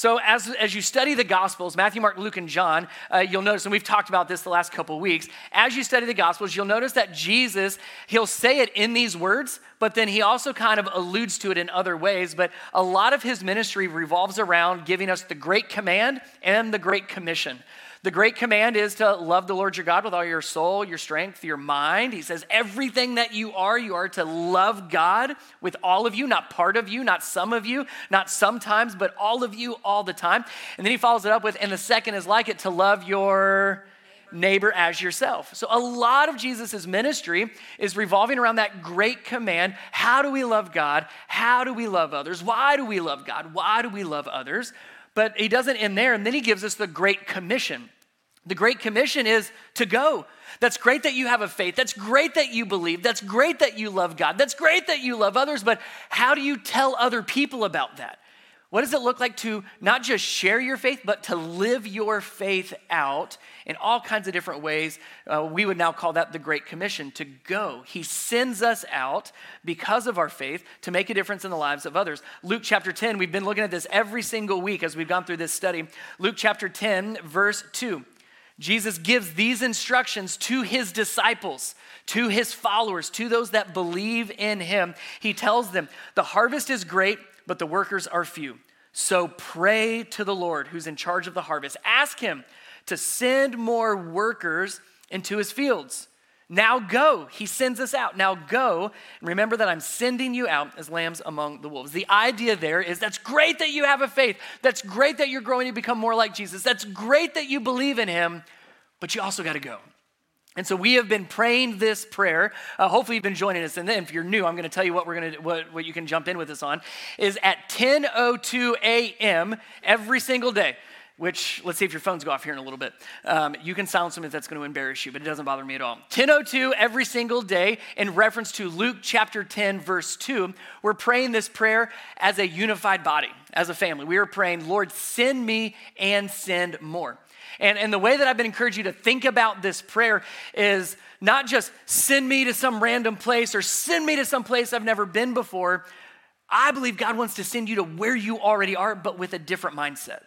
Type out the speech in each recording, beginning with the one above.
So, as, as you study the Gospels, Matthew, Mark, Luke, and John, uh, you'll notice, and we've talked about this the last couple weeks, as you study the Gospels, you'll notice that Jesus, he'll say it in these words, but then he also kind of alludes to it in other ways. But a lot of his ministry revolves around giving us the Great Command and the Great Commission. The great command is to love the Lord your God with all your soul, your strength, your mind. He says, everything that you are, you are to love God with all of you, not part of you, not some of you, not sometimes, but all of you all the time. And then he follows it up with, and the second is like it, to love your neighbor as yourself. So a lot of Jesus' ministry is revolving around that great command. How do we love God? How do we love others? Why do we love God? Why do we love others? But he doesn't end there, and then he gives us the Great Commission. The Great Commission is to go. That's great that you have a faith. That's great that you believe. That's great that you love God. That's great that you love others, but how do you tell other people about that? What does it look like to not just share your faith, but to live your faith out in all kinds of different ways? Uh, we would now call that the Great Commission to go. He sends us out because of our faith to make a difference in the lives of others. Luke chapter 10, we've been looking at this every single week as we've gone through this study. Luke chapter 10, verse 2. Jesus gives these instructions to his disciples, to his followers, to those that believe in him. He tells them, The harvest is great but the workers are few. So pray to the Lord who's in charge of the harvest. Ask him to send more workers into his fields. Now go. He sends us out. Now go. Remember that I'm sending you out as lambs among the wolves. The idea there is that's great that you have a faith. That's great that you're growing to become more like Jesus. That's great that you believe in him, but you also got to go. And so we have been praying this prayer. Uh, hopefully, you've been joining us. And then, if you're new, I'm going to tell you what we're going to what, what you can jump in with us on is at 10:02 a.m. every single day. Which let's see if your phones go off here in a little bit. Um, you can silence them if that's going to embarrass you, but it doesn't bother me at all. 10:02 every single day in reference to Luke chapter 10 verse 2. We're praying this prayer as a unified body, as a family. We are praying, Lord, send me and send more. And, and the way that I've been encouraging you to think about this prayer is not just send me to some random place or send me to some place I've never been before. I believe God wants to send you to where you already are, but with a different mindset.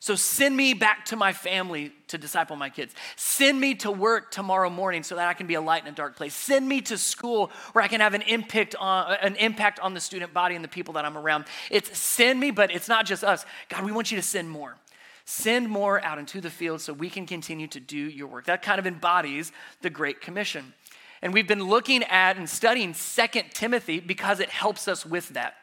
So send me back to my family to disciple my kids. Send me to work tomorrow morning so that I can be a light in a dark place. Send me to school where I can have an impact on an impact on the student body and the people that I'm around. It's send me, but it's not just us. God, we want you to send more. Send more out into the field so we can continue to do your work. That kind of embodies the Great Commission. And we've been looking at and studying Second Timothy because it helps us with that.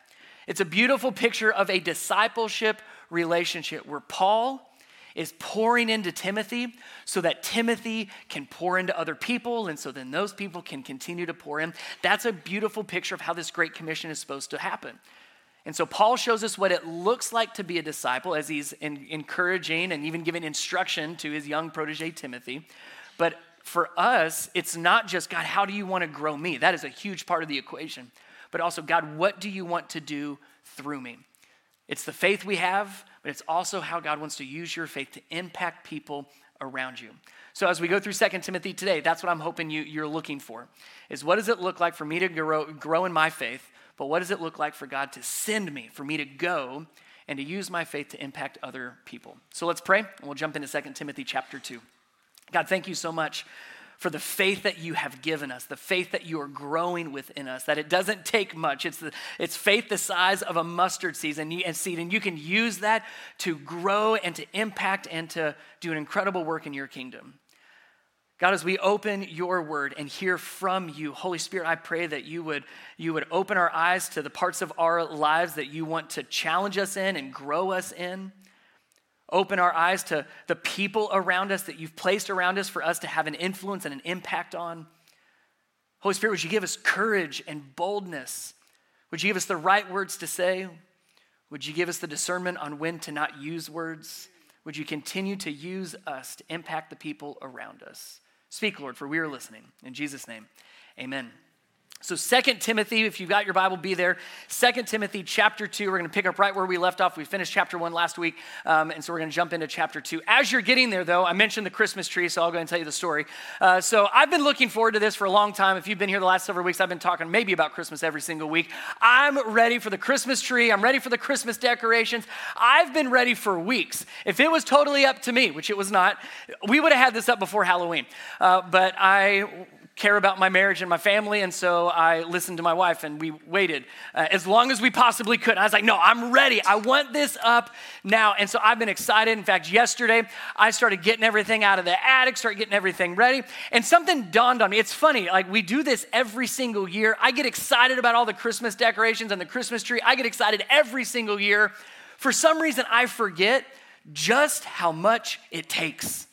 It's a beautiful picture of a discipleship relationship where Paul is pouring into Timothy so that Timothy can pour into other people, and so then those people can continue to pour in. That's a beautiful picture of how this Great Commission is supposed to happen. And so Paul shows us what it looks like to be a disciple as he's in, encouraging and even giving instruction to his young protege Timothy. But for us, it's not just, God, how do you want to grow me? That is a huge part of the equation. But also, God, what do you want to do through me? It's the faith we have, but it's also how God wants to use your faith to impact people around you. So as we go through Second Timothy today, that's what I'm hoping you, you're looking for. Is what does it look like for me to grow, grow in my faith? But what does it look like for God to send me, for me to go and to use my faith to impact other people? So let's pray, and we'll jump into 2 Timothy chapter 2. God, thank you so much for the faith that you have given us, the faith that you are growing within us, that it doesn't take much. It's, the, it's faith the size of a mustard seed and, and seed, and you can use that to grow and to impact and to do an incredible work in your kingdom. God, as we open your word and hear from you, Holy Spirit, I pray that you would, you would open our eyes to the parts of our lives that you want to challenge us in and grow us in. Open our eyes to the people around us that you've placed around us for us to have an influence and an impact on. Holy Spirit, would you give us courage and boldness? Would you give us the right words to say? Would you give us the discernment on when to not use words? Would you continue to use us to impact the people around us? Speak, Lord, for we are listening. In Jesus' name, amen. So Second Timothy, if you've got your Bible, be there. Second Timothy chapter 2. We're going to pick up right where we left off. We finished chapter 1 last week, um, and so we're going to jump into chapter 2. As you're getting there, though, I mentioned the Christmas tree, so I'll go and tell you the story. Uh, so I've been looking forward to this for a long time. If you've been here the last several weeks, I've been talking maybe about Christmas every single week. I'm ready for the Christmas tree. I'm ready for the Christmas decorations. I've been ready for weeks. If it was totally up to me, which it was not, we would have had this up before Halloween. Uh, but I care about my marriage and my family, and so I listened to my wife and we waited uh, as long as we possibly could. I was like, no, I'm ready. I want this up now. And so I've been excited. In fact, yesterday I started getting everything out of the attic, started getting everything ready, and something dawned on me. It's funny, like we do this every single year. I get excited about all the Christmas decorations and the Christmas tree. I get excited every single year. For some reason, I forget just how much it takes.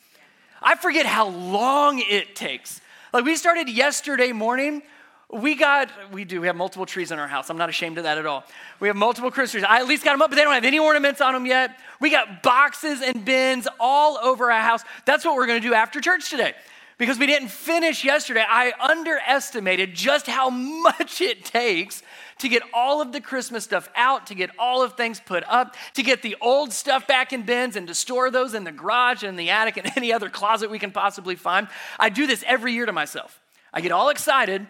I forget how long it takes. Like we started yesterday morning. We got, we do, we have multiple trees in our house. I'm not ashamed of that at all. We have multiple Christmas trees. I at least got them up, but they don't have any ornaments on them yet. We got boxes and bins all over our house. That's what we're gonna do after church today. Because we didn't finish yesterday, I underestimated just how much it takes to get all of the Christmas stuff out, to get all of things put up, to get the old stuff back in bins and to store those in the garage and the attic and any other closet we can possibly find. I do this every year to myself. I get all excited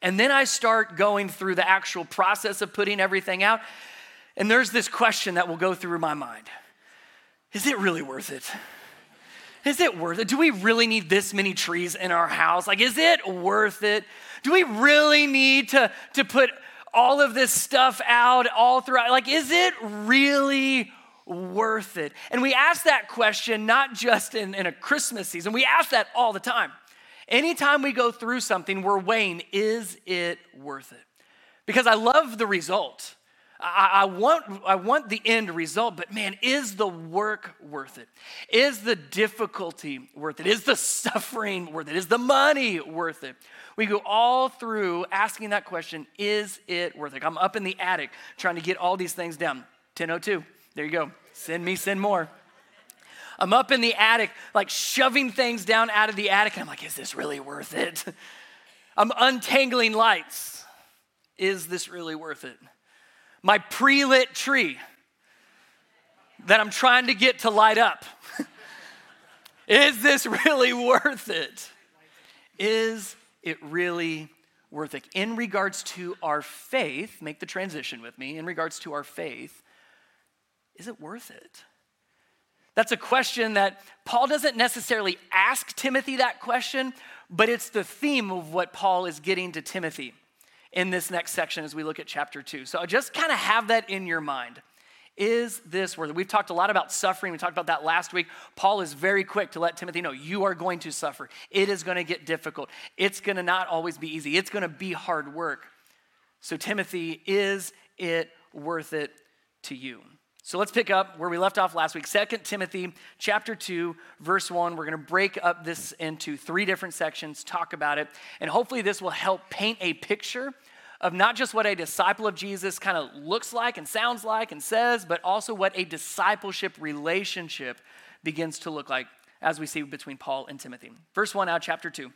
and then I start going through the actual process of putting everything out. And there's this question that will go through my mind Is it really worth it? Is it worth it? Do we really need this many trees in our house? Like, is it worth it? Do we really need to, to put all of this stuff out all throughout. Like, is it really worth it? And we ask that question not just in, in a Christmas season, we ask that all the time. Anytime we go through something, we're weighing, is it worth it? Because I love the result. I, I, want, I want the end result, but man, is the work worth it? Is the difficulty worth it? Is the suffering worth it? Is the money worth it? We go all through asking that question is it worth it? I'm up in the attic trying to get all these things down. 1002, there you go. Send me, send more. I'm up in the attic, like shoving things down out of the attic, and I'm like, is this really worth it? I'm untangling lights. Is this really worth it? My pre lit tree that I'm trying to get to light up. is this really worth it? Is it really worth it? In regards to our faith, make the transition with me. In regards to our faith, is it worth it? That's a question that Paul doesn't necessarily ask Timothy that question, but it's the theme of what Paul is getting to Timothy in this next section as we look at chapter 2. So just kind of have that in your mind. Is this worth it? We've talked a lot about suffering. We talked about that last week. Paul is very quick to let Timothy know you are going to suffer. It is going to get difficult. It's going to not always be easy. It's going to be hard work. So, Timothy, is it worth it to you? So let's pick up where we left off last week. Second Timothy chapter 2, verse 1. We're going to break up this into three different sections, talk about it, and hopefully this will help paint a picture of not just what a disciple of Jesus kind of looks like and sounds like and says, but also what a discipleship relationship begins to look like as we see between Paul and Timothy. Verse 1 out, chapter 2.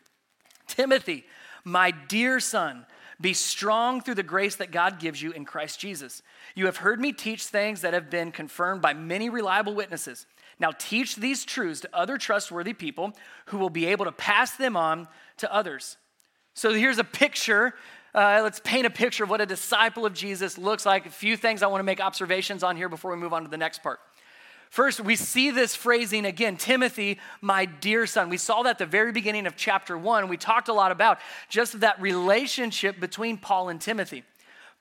Timothy, my dear son, be strong through the grace that God gives you in Christ Jesus. You have heard me teach things that have been confirmed by many reliable witnesses. Now teach these truths to other trustworthy people who will be able to pass them on to others. So here's a picture uh, let's paint a picture of what a disciple of Jesus looks like. A few things I want to make observations on here before we move on to the next part. First, we see this phrasing again Timothy, my dear son. We saw that at the very beginning of chapter one. We talked a lot about just that relationship between Paul and Timothy.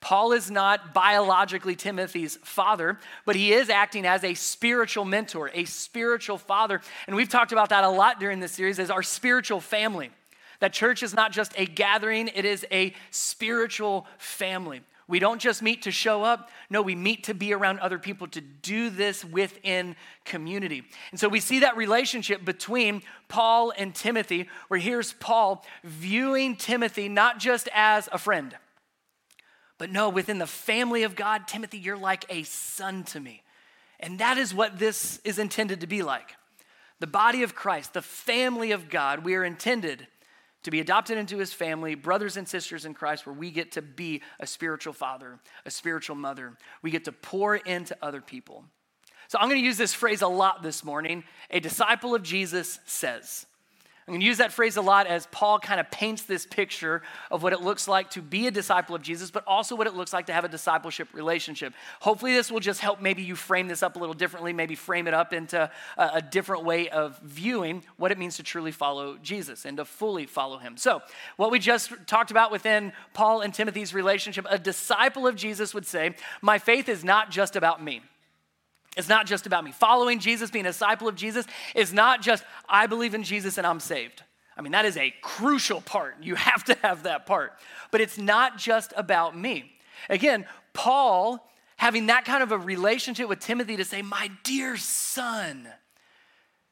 Paul is not biologically Timothy's father, but he is acting as a spiritual mentor, a spiritual father. And we've talked about that a lot during this series as our spiritual family. That church is not just a gathering, it is a spiritual family. We don't just meet to show up. No, we meet to be around other people to do this within community. And so we see that relationship between Paul and Timothy, where here's Paul viewing Timothy not just as a friend, but no, within the family of God, Timothy, you're like a son to me. And that is what this is intended to be like. The body of Christ, the family of God, we are intended to be adopted into his family, brothers and sisters in Christ, where we get to be a spiritual father, a spiritual mother. We get to pour into other people. So I'm going to use this phrase a lot this morning. A disciple of Jesus says. I'm going to use that phrase a lot as Paul kind of paints this picture of what it looks like to be a disciple of Jesus, but also what it looks like to have a discipleship relationship. Hopefully, this will just help maybe you frame this up a little differently, maybe frame it up into a, a different way of viewing what it means to truly follow Jesus and to fully follow him. So, what we just talked about within Paul and Timothy's relationship, a disciple of Jesus would say, My faith is not just about me. It's not just about me. Following Jesus, being a disciple of Jesus, is not just, I believe in Jesus and I'm saved. I mean, that is a crucial part. You have to have that part. But it's not just about me. Again, Paul having that kind of a relationship with Timothy to say, My dear son,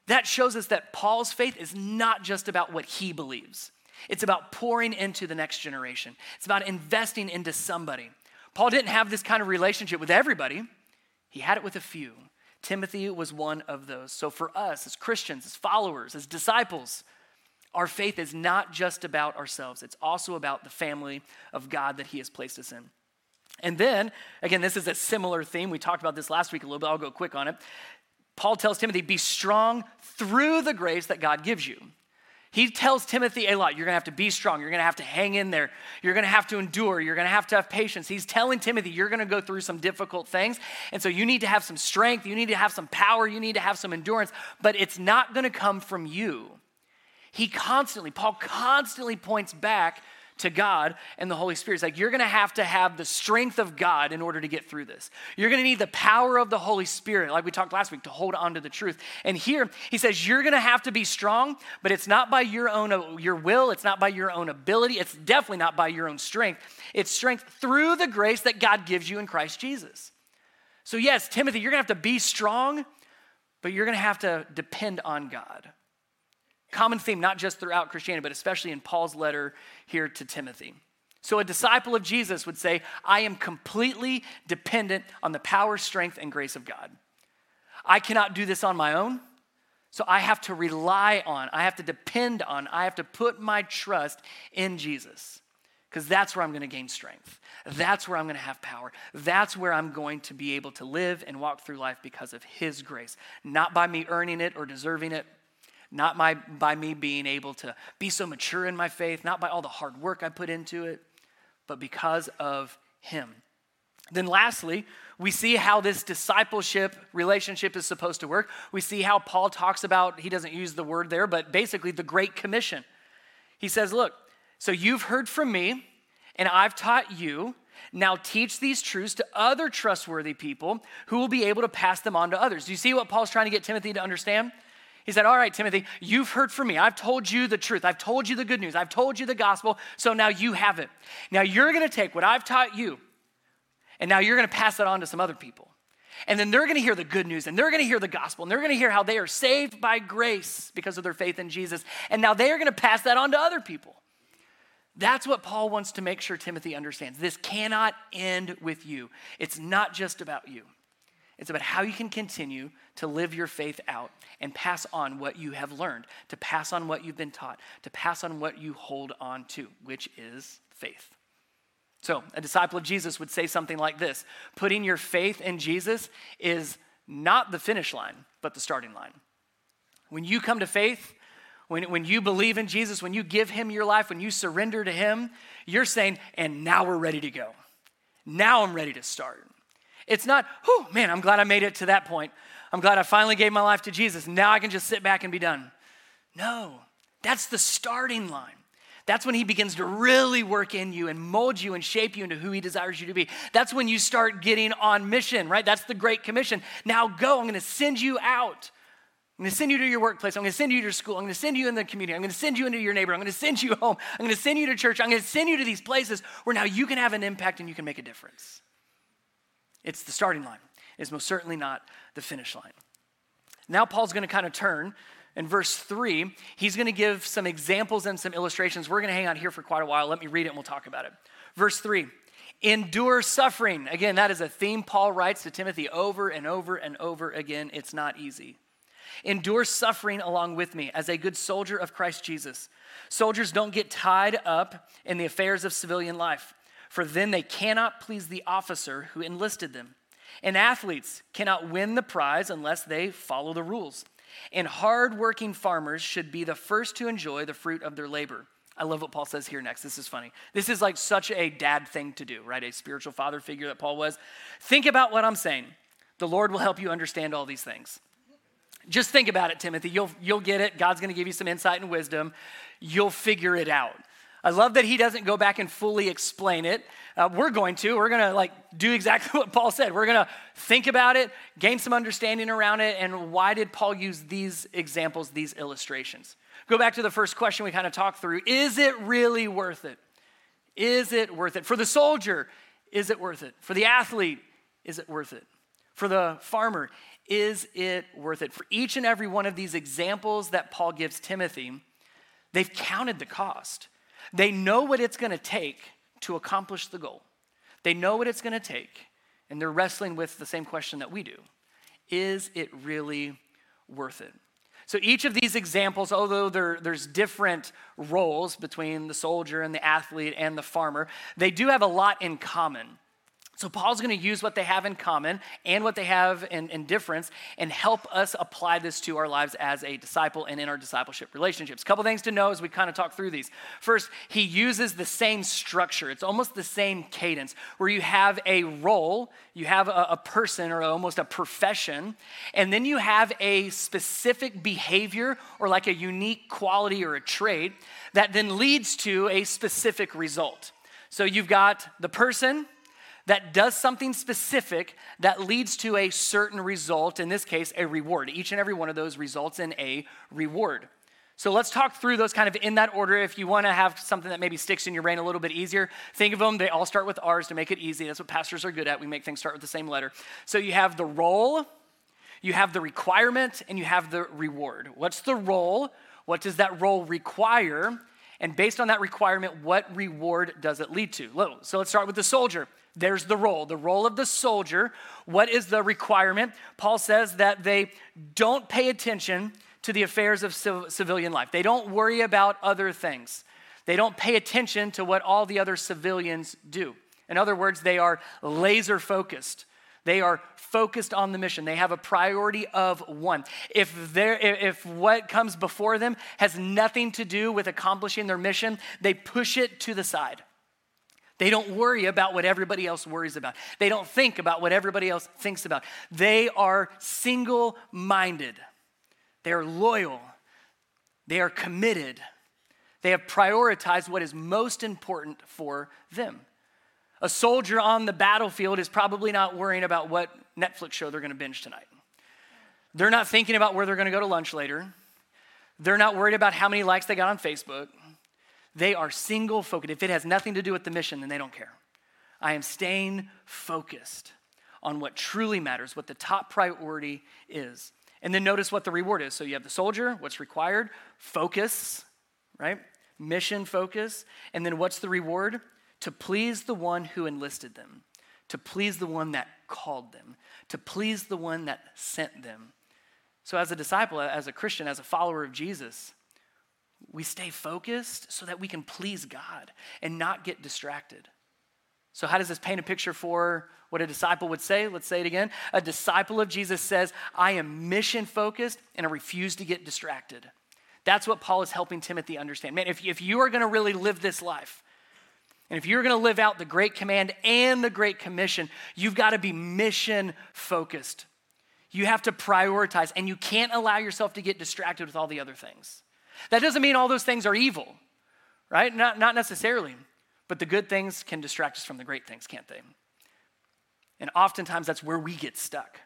that shows us that Paul's faith is not just about what he believes, it's about pouring into the next generation, it's about investing into somebody. Paul didn't have this kind of relationship with everybody. He had it with a few. Timothy was one of those. So for us as Christians, as followers, as disciples, our faith is not just about ourselves, it's also about the family of God that He has placed us in. And then, again, this is a similar theme. We talked about this last week a little bit. I'll go quick on it. Paul tells Timothy, be strong through the grace that God gives you. He tells Timothy a lot. You're going to have to be strong. You're going to have to hang in there. You're going to have to endure. You're going to have to have patience. He's telling Timothy, you're going to go through some difficult things. And so you need to have some strength. You need to have some power. You need to have some endurance. But it's not going to come from you. He constantly, Paul constantly points back to God and the Holy Spirit. It's like you're going to have to have the strength of God in order to get through this. You're going to need the power of the Holy Spirit, like we talked last week, to hold on to the truth. And here he says you're going to have to be strong, but it's not by your own your will, it's not by your own ability, it's definitely not by your own strength. It's strength through the grace that God gives you in Christ Jesus. So yes, Timothy, you're going to have to be strong, but you're going to have to depend on God. Common theme, not just throughout Christianity, but especially in Paul's letter here to Timothy. So, a disciple of Jesus would say, I am completely dependent on the power, strength, and grace of God. I cannot do this on my own. So, I have to rely on, I have to depend on, I have to put my trust in Jesus because that's where I'm going to gain strength. That's where I'm going to have power. That's where I'm going to be able to live and walk through life because of His grace, not by me earning it or deserving it, not my, by me being able to be so mature in my faith, not by all the hard work I put into it, but because of Him. Then, lastly, we see how this discipleship relationship is supposed to work. We see how Paul talks about, he doesn't use the word there, but basically the Great Commission. He says, Look, so you've heard from me, and I've taught you. Now teach these truths to other trustworthy people who will be able to pass them on to others. Do you see what Paul's trying to get Timothy to understand? He said, All right, Timothy, you've heard from me. I've told you the truth. I've told you the good news. I've told you the gospel. So now you have it. Now you're going to take what I've taught you, and now you're going to pass it on to some other people. And then they're going to hear the good news, and they're going to hear the gospel, and they're going to hear how they are saved by grace because of their faith in Jesus. And now they are going to pass that on to other people. That's what Paul wants to make sure Timothy understands. This cannot end with you, it's not just about you. It's about how you can continue to live your faith out and pass on what you have learned, to pass on what you've been taught, to pass on what you hold on to, which is faith. So, a disciple of Jesus would say something like this Putting your faith in Jesus is not the finish line, but the starting line. When you come to faith, when, when you believe in Jesus, when you give Him your life, when you surrender to Him, you're saying, and now we're ready to go. Now I'm ready to start. It's not, oh man, I'm glad I made it to that point. I'm glad I finally gave my life to Jesus. Now I can just sit back and be done. No, that's the starting line. That's when he begins to really work in you and mold you and shape you into who he desires you to be. That's when you start getting on mission, right? That's the Great Commission. Now go, I'm going to send you out. I'm going to send you to your workplace. I'm going to send you to your school. I'm going to send you in the community. I'm going to send you into your neighbor. I'm going to send you home. I'm going to send you to church. I'm going to send you to these places where now you can have an impact and you can make a difference. It's the starting line. It's most certainly not the finish line. Now, Paul's going to kind of turn. In verse 3, he's going to give some examples and some illustrations. We're going to hang out here for quite a while. Let me read it and we'll talk about it. Verse 3 endure suffering. Again, that is a theme Paul writes to Timothy over and over and over again. It's not easy. Endure suffering along with me as a good soldier of Christ Jesus. Soldiers don't get tied up in the affairs of civilian life, for then they cannot please the officer who enlisted them. And athletes cannot win the prize unless they follow the rules. And hardworking farmers should be the first to enjoy the fruit of their labor. I love what Paul says here next. This is funny. This is like such a dad thing to do, right? A spiritual father figure that Paul was. Think about what I'm saying. The Lord will help you understand all these things. Just think about it, Timothy. You'll, you'll get it. God's going to give you some insight and wisdom. You'll figure it out. I love that he doesn't go back and fully explain it. Uh, we're going to. We're going to like do exactly what Paul said. We're going to think about it, gain some understanding around it, and why did Paul use these examples, these illustrations? Go back to the first question we kind of talked through. Is it really worth it? Is it worth it? For the soldier, is it worth it? For the athlete, is it worth it? For the farmer, is it worth it? For each and every one of these examples that Paul gives Timothy, they've counted the cost. They know what it's going to take to accomplish the goal. They know what it's going to take, and they're wrestling with the same question that we do Is it really worth it? So each of these examples, although there's different roles between the soldier and the athlete and the farmer, they do have a lot in common. So, Paul's going to use what they have in common and what they have in, in, difference and help us apply this to our lives as a disciple and in our discipleship relationships. A couple things to know as we kind of talk through these. First, he uses the same structure, it's almost the same cadence where you have a role, you have a, a person or almost a profession, and then you have a specific behavior or like a unique quality or a trait that then leads to a specific result. So, you've got the person that does something specific that leads to a certain result, in this case, a reward. Each and every one of those results in a reward. So let's talk through those kind of in that order. If you want to have something that maybe sticks in your brain a little bit easier, think of them. They all start with R's to make it easy. That's what pastors are good at. We make things start with the same letter. So you have the role, you have the requirement, and you have the reward. What's the role? What does that role require? And based on that requirement, what reward does it lead to? So let's start with the soldier. There's the role, the role of the soldier. What is the requirement? Paul says that they don't pay attention to the affairs of civilian life, they don't worry about other things. They don't pay attention to what all the other civilians do. In other words, they are laser focused. They are focused on the mission. They have a priority of one. If, if what comes before them has nothing to do with accomplishing their mission, they push it to the side. They don't worry about what everybody else worries about. They don't think about what everybody else thinks about. They are single minded. They are loyal. They are committed. They have prioritized what is most important for them. A soldier on the battlefield is probably not worrying about what Netflix show they're going to binge tonight. They're not thinking about where they're going to go to lunch later. They're not worried about how many likes they got on Facebook. They are single focused. If it has nothing to do with the mission, then they don't care. I am staying focused on what truly matters, what the top priority is. And then notice what the reward is. So you have the soldier, what's required, focus, right? Mission focus. And then what's the reward? To please the one who enlisted them, to please the one that called them, to please the one that sent them. So, as a disciple, as a Christian, as a follower of Jesus, we stay focused so that we can please God and not get distracted. So, how does this paint a picture for what a disciple would say? Let's say it again. A disciple of Jesus says, I am mission focused and I refuse to get distracted. That's what Paul is helping Timothy understand. Man, if, if you are going to really live this life, and if you're going to live out the Great Command and the Great Commission, you've got to be mission focused. You have to prioritize, and you can't allow yourself to get distracted with all the other things. That doesn't mean all those things are evil, right? Not, not necessarily. But the good things can distract us from the great things, can't they? And oftentimes that's where we get stuck.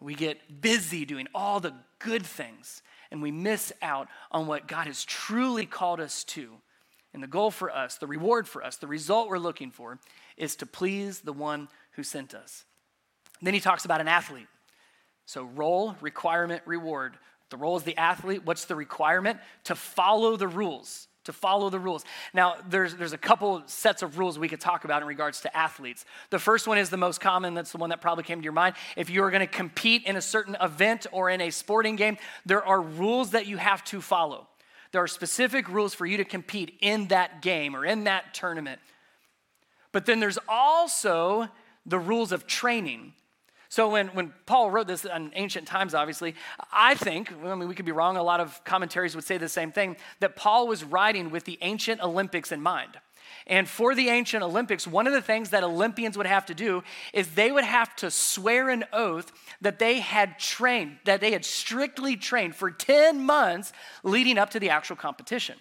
We get busy doing all the good things, and we miss out on what God has truly called us to. And the goal for us, the reward for us, the result we're looking for is to please the one who sent us. And then he talks about an athlete. So, role, requirement, reward. The role is the athlete. What's the requirement? To follow the rules. to follow the rules. Now, there's, there's a couple sets of rules we could talk about in regards to athletes. The first one is the most common, that's the one that probably came to your mind. If you are going to compete in a certain event or in a sporting game, there are rules that you have to follow. There are specific rules for you to compete in that game or in that tournament. But then there's also the rules of training. So when, when Paul wrote this in ancient times, obviously, I think, I mean, we could be wrong, a lot of commentaries would say the same thing, that Paul was writing with the ancient Olympics in mind. And for the ancient Olympics, one of the things that Olympians would have to do is they would have to swear an oath that they had trained, that they had strictly trained for 10 months leading up to the actual competition.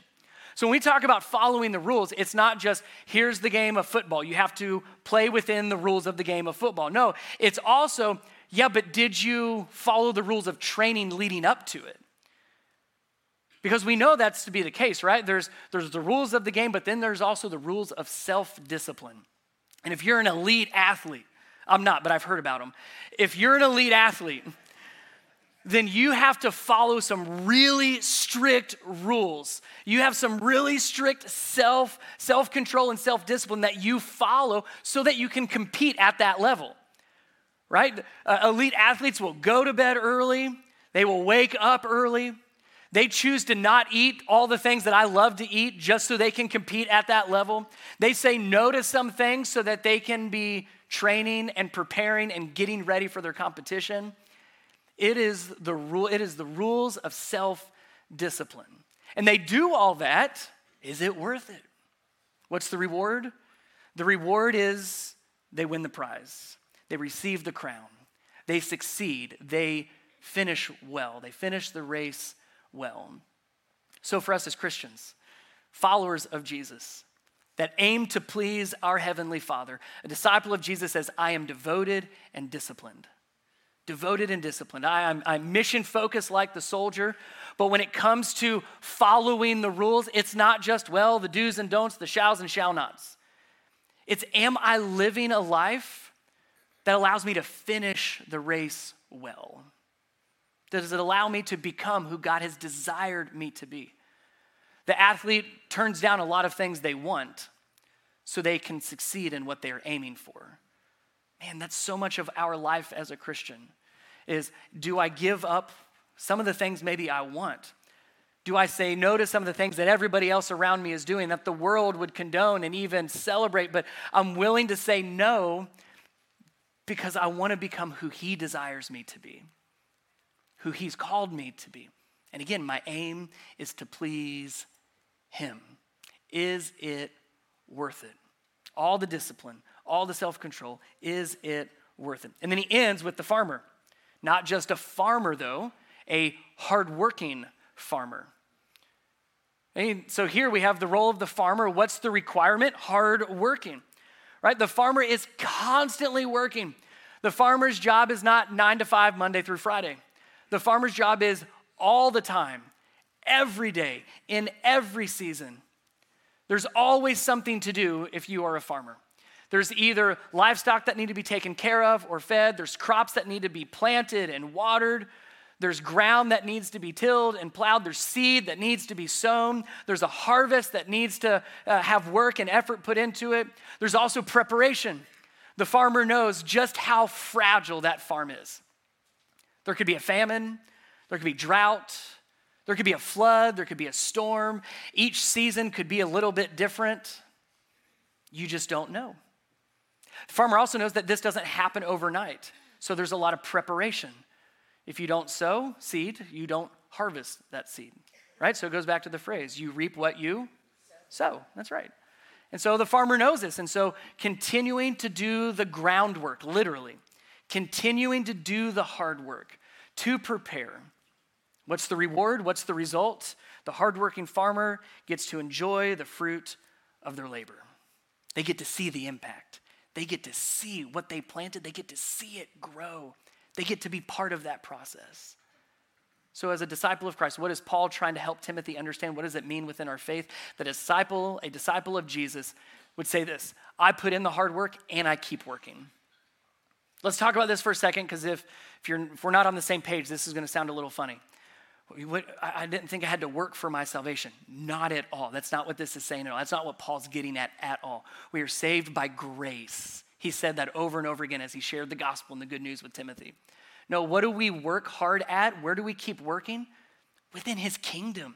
So when we talk about following the rules, it's not just here's the game of football. You have to play within the rules of the game of football. No, it's also, yeah, but did you follow the rules of training leading up to it? Because we know that's to be the case, right? There's, there's the rules of the game, but then there's also the rules of self discipline. And if you're an elite athlete, I'm not, but I've heard about them. If you're an elite athlete, then you have to follow some really strict rules. You have some really strict self self control and self discipline that you follow so that you can compete at that level. Right? Uh, elite athletes will go to bed early. They will wake up early. They choose to not eat all the things that I love to eat just so they can compete at that level. They say no to some things so that they can be training and preparing and getting ready for their competition. It is the rule, it is the rules of self-discipline. And they do all that. Is it worth it? What's the reward? The reward is they win the prize. They receive the crown. They succeed. They finish well. They finish the race well. So, for us as Christians, followers of Jesus, that aim to please our Heavenly Father, a disciple of Jesus says, I am devoted and disciplined devoted and disciplined. I, am I'm mission focused like the soldier. But when it comes to following the rules, it's not just, well, the do's and don'ts, the shalls and shall nots. It's, am I living a life that allows me to finish the race well? Does it allow me to become who God has desired me to be? The athlete turns down a lot of things they want so they can succeed in what they are aiming for. Man, that's so much of our life as a Christian is do I give up some of the things maybe I want? Do I say no to some of the things that everybody else around me is doing that the world would condone and even celebrate, but I'm willing to say no because I want to become who He desires me to be, who He's called me to be. And again, my aim is to please Him. Is it worth it? All the discipline, all the self control, is it worth it? And then he ends with the farmer. Not just a farmer, though, a hardworking farmer. And so here we have the role of the farmer. What's the requirement? Hard working, right? The farmer is constantly working. The farmer's job is not nine to five, Monday through Friday. The farmer's job is all the time, every day, in every season. There's always something to do if you are a farmer. There's either livestock that need to be taken care of or fed, there's crops that need to be planted and watered. There's ground that needs to be tilled and plowed. There's seed that needs to be sown. There's a harvest that needs to uh, have work and effort put into it. There's also preparation. The farmer knows just how fragile that farm is. There could be a famine, there could be drought, there could be a flood, there could be a storm. Each season could be a little bit different. You just don't know. The farmer also knows that this doesn't happen overnight, so there's a lot of preparation. If you don't sow seed, you don't harvest that seed, right? So it goes back to the phrase you reap what you sow. That's right. And so the farmer knows this. And so continuing to do the groundwork, literally, continuing to do the hard work to prepare. What's the reward? What's the result? The hardworking farmer gets to enjoy the fruit of their labor. They get to see the impact. They get to see what they planted, they get to see it grow. They get to be part of that process. So, as a disciple of Christ, what is Paul trying to help Timothy understand? What does it mean within our faith? That a disciple, a disciple of Jesus, would say this I put in the hard work and I keep working. Let's talk about this for a second, because if, if, if we're not on the same page, this is going to sound a little funny. I didn't think I had to work for my salvation. Not at all. That's not what this is saying at all. That's not what Paul's getting at at all. We are saved by grace. He said that over and over again as he shared the gospel and the good news with Timothy. No, what do we work hard at? Where do we keep working? Within his kingdom.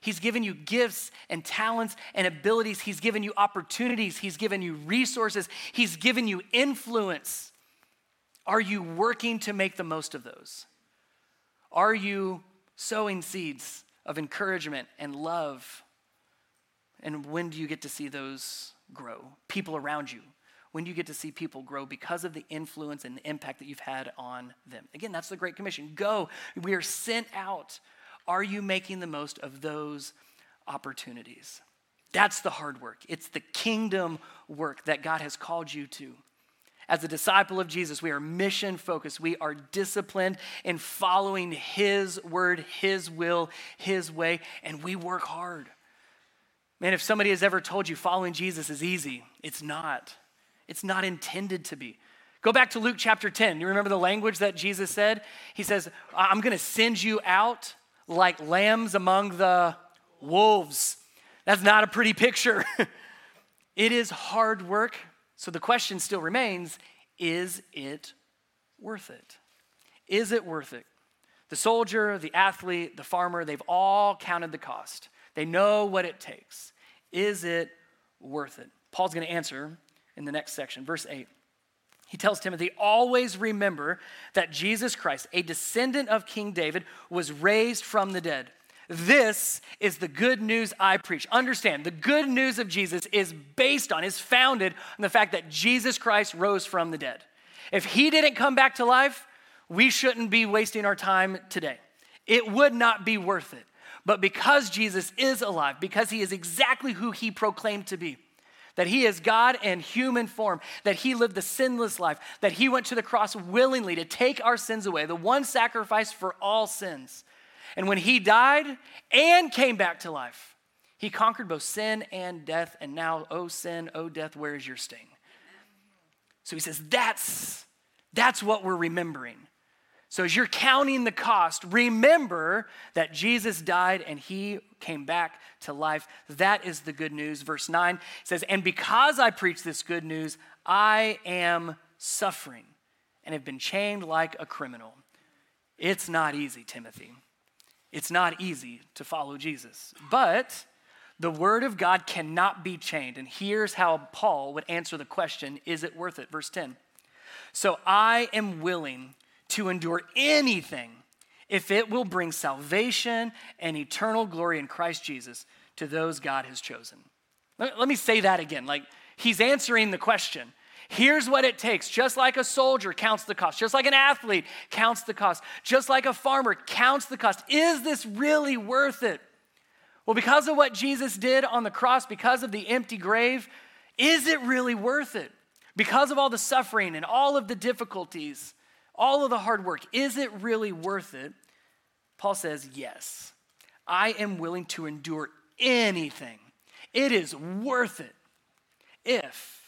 He's given you gifts and talents and abilities. He's given you opportunities. He's given you resources. He's given you influence. Are you working to make the most of those? Are you sowing seeds of encouragement and love? And when do you get to see those grow? People around you. When do you get to see people grow because of the influence and the impact that you've had on them? Again, that's the Great Commission. Go. We are sent out. Are you making the most of those opportunities? That's the hard work. It's the kingdom work that God has called you to. As a disciple of Jesus, we are mission focused. We are disciplined in following His word, His will, His way, and we work hard. Man, if somebody has ever told you following Jesus is easy, it's not. It's not intended to be. Go back to Luke chapter 10. You remember the language that Jesus said? He says, I'm going to send you out like lambs among the wolves. That's not a pretty picture. it is hard work. So the question still remains is it worth it? Is it worth it? The soldier, the athlete, the farmer, they've all counted the cost. They know what it takes. Is it worth it? Paul's going to answer in the next section, verse 8. He tells Timothy, always remember that Jesus Christ, a descendant of King David, was raised from the dead. This is the good news I preach. Understand, the good news of Jesus is based on, is founded on the fact that Jesus Christ rose from the dead. If he didn't come back to life, we shouldn't be wasting our time today. It would not be worth it. But because Jesus is alive, because he is exactly who he proclaimed to be, that he is God in human form, that he lived the sinless life, that he went to the cross willingly to take our sins away, the one sacrifice for all sins. And when he died and came back to life, he conquered both sin and death. And now, oh sin, oh death, where is your sting? So he says, that's, that's what we're remembering. So as you're counting the cost, remember that Jesus died and he came back to life. That is the good news. Verse 9 says, And because I preach this good news, I am suffering and have been chained like a criminal. It's not easy, Timothy. It's not easy to follow Jesus. But the word of God cannot be chained. And here's how Paul would answer the question Is it worth it? Verse 10. So I am willing to endure anything if it will bring salvation and eternal glory in Christ Jesus to those God has chosen. Let, let me say that again. Like, he's answering the question. Here's what it takes. Just like a soldier counts the cost, just like an athlete counts the cost, just like a farmer counts the cost. Is this really worth it? Well, because of what Jesus did on the cross, because of the empty grave, is it really worth it? Because of all the suffering and all of the difficulties, all of the hard work, is it really worth it? Paul says, Yes. I am willing to endure anything. It is worth it if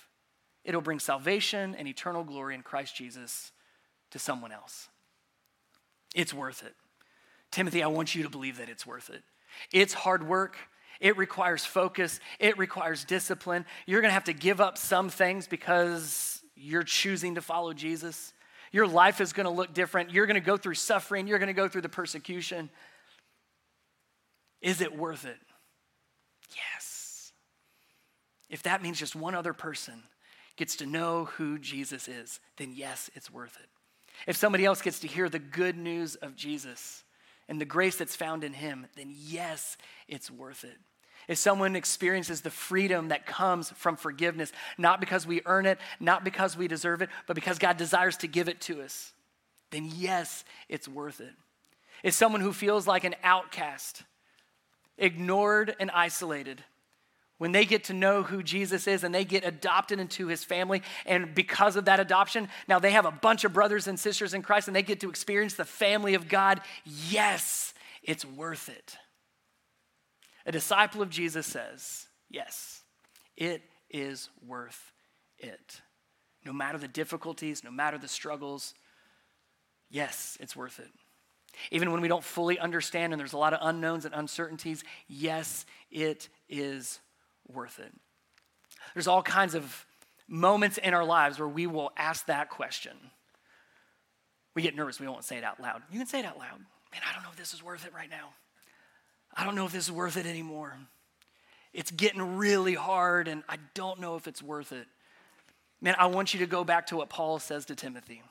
it'll bring salvation and eternal glory in Christ Jesus to someone else. It's worth it. Timothy, I want you to believe that it's worth it. It's hard work. It requires focus. It requires discipline. You're going to have to give up some things because you're choosing to follow Jesus. Your life is going to look different. You're going to go through suffering. You're going to go through the persecution. Is it worth it? Yes. If that means just one other person gets to know who Jesus is, then yes, it's worth it. If somebody else gets to hear the good news of Jesus and the grace that's found in him, then yes, it's worth it if someone experiences the freedom that comes from forgiveness, not because we earn it, not because we deserve it, but because God desires to give it to us, then yes, it's worth it. If someone who feels like an outcast, ignored and isolated, when they get to know who Jesus is and they get adopted into his family, and because of that adoption, now they have a bunch of brothers and sisters in Christ and they get to experience the family of God, yes, it's worth it. A disciple of Jesus says, Yes, it is worth it. No matter the difficulties, no matter the struggles, yes, it's worth it. even when we don't fully understand and there's a lot of unknowns and uncertainties, yes, it is worth it. There's all kinds of moments in our lives where we will ask that question. We get nervous, we won't say it out loud. You can say it out loud. Man, I don't know if this is worth it right now. I don't know if this is worth it anymore. It's getting really hard, and I don't know if it's worth it. Man, I want you to go back to what Paul says to Timothy.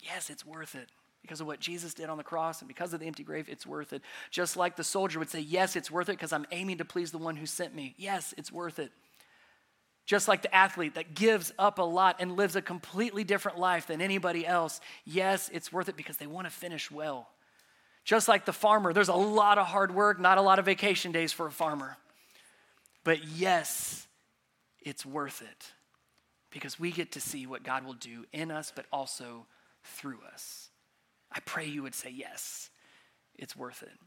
Yes, it's worth it. Because of what Jesus did on the cross and because of the empty grave, it's worth it. Just like the soldier would say, Yes, it's worth it because I'm aiming to please the one who sent me. Yes, it's worth it. Just like the athlete that gives up a lot and lives a completely different life than anybody else. Yes, it's worth it because they want to finish well. Just like the farmer, there's a lot of hard work, not a lot of vacation days for a farmer. But yes, it's worth it because we get to see what God will do in us, but also through us. I pray you would say, yes, it's worth it.